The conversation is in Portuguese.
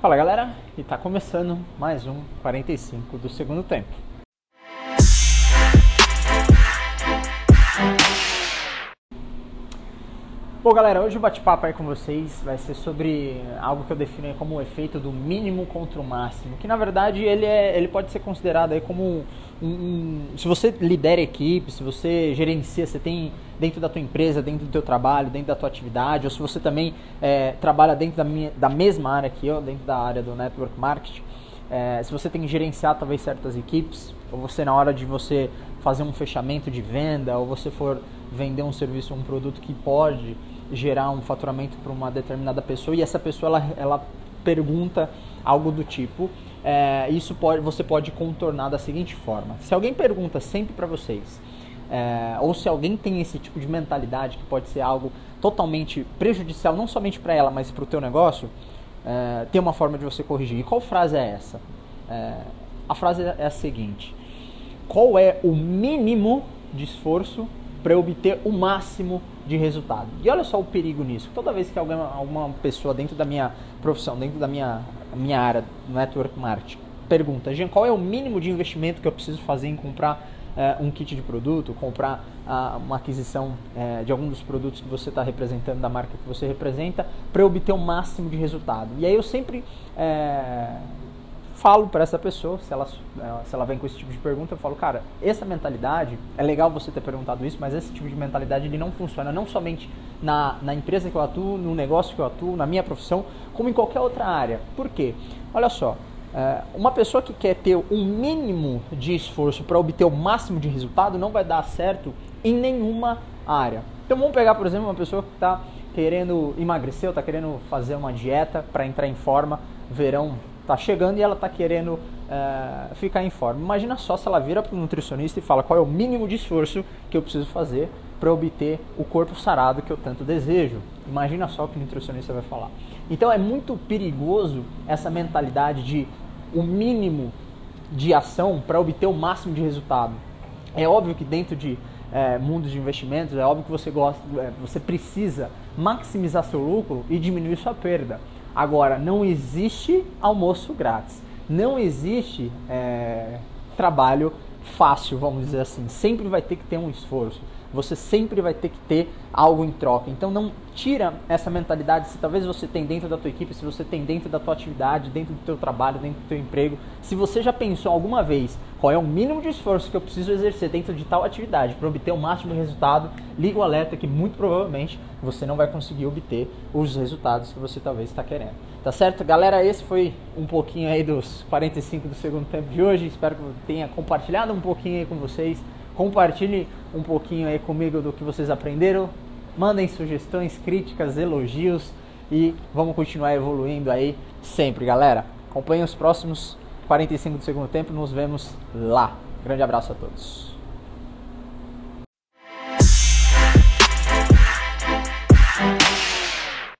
Fala galera, e tá começando mais um 45 do segundo tempo. Bom galera, hoje o bate-papo aí com vocês vai ser sobre algo que eu defino como o efeito do mínimo contra o máximo, que na verdade ele, é, ele pode ser considerado aí como se você lidera equipe, se você gerencia, você tem dentro da tua empresa, dentro do teu trabalho, dentro da tua atividade, ou se você também é, trabalha dentro da, minha, da mesma área que eu, dentro da área do network marketing, é, se você tem que gerenciar talvez certas equipes, ou você na hora de você fazer um fechamento de venda, ou você for vender um serviço um produto que pode gerar um faturamento para uma determinada pessoa e essa pessoa ela, ela pergunta algo do tipo, é, isso pode, você pode contornar da seguinte forma: se alguém pergunta sempre para vocês é, ou se alguém tem esse tipo de mentalidade que pode ser algo totalmente prejudicial, não somente para ela, mas para o teu negócio, é, tem uma forma de você corrigir. E qual frase é essa? É, a frase é a seguinte: qual é o mínimo de esforço para obter o máximo de resultado? E olha só o perigo nisso. Toda vez que alguma, alguma pessoa dentro da minha profissão, dentro da minha, minha área, network marketing, pergunta, Jean, qual é o mínimo de investimento que eu preciso fazer em comprar é, um kit de produto, comprar a, uma aquisição é, de algum dos produtos que você está representando, da marca que você representa, para obter o máximo de resultado. E aí eu sempre é, falo para essa pessoa, se ela, se ela vem com esse tipo de pergunta, eu falo, cara, essa mentalidade, é legal você ter perguntado isso, mas esse tipo de mentalidade ele não funciona não somente na, na empresa que eu atuo, no negócio que eu atuo, na minha profissão, como em qualquer outra área. Por quê? Olha só, é, uma pessoa que quer ter um mínimo de esforço para obter o máximo de resultado não vai dar certo em nenhuma área. Então vamos pegar, por exemplo, uma pessoa que está querendo emagrecer, ou está querendo fazer uma dieta para entrar em forma, verão está chegando e ela está querendo é, ficar em forma. Imagina só se ela vira para o nutricionista e fala qual é o mínimo de esforço que eu preciso fazer para obter o corpo sarado que eu tanto desejo. Imagina só o que o nutricionista vai falar. Então é muito perigoso essa mentalidade de o mínimo de ação para obter o máximo de resultado. É óbvio que dentro de é, mundos de investimentos, é óbvio que você gosta, é, você precisa maximizar seu lucro e diminuir sua perda. Agora, não existe almoço grátis, não existe é, trabalho fácil, vamos dizer assim. Sempre vai ter que ter um esforço você sempre vai ter que ter algo em troca. Então não tira essa mentalidade se talvez você tem dentro da tua equipe, se você tem dentro da tua atividade, dentro do teu trabalho, dentro do teu emprego. Se você já pensou alguma vez qual é o mínimo de esforço que eu preciso exercer dentro de tal atividade para obter o máximo de resultado, liga o alerta que muito provavelmente você não vai conseguir obter os resultados que você talvez está querendo. Tá certo? Galera, esse foi um pouquinho aí dos 45 do segundo tempo de hoje. Espero que eu tenha compartilhado um pouquinho aí com vocês Compartilhe um pouquinho aí comigo do que vocês aprenderam. Mandem sugestões, críticas, elogios e vamos continuar evoluindo aí sempre, galera. Acompanhe os próximos 45 do segundo tempo. Nos vemos lá. Grande abraço a todos.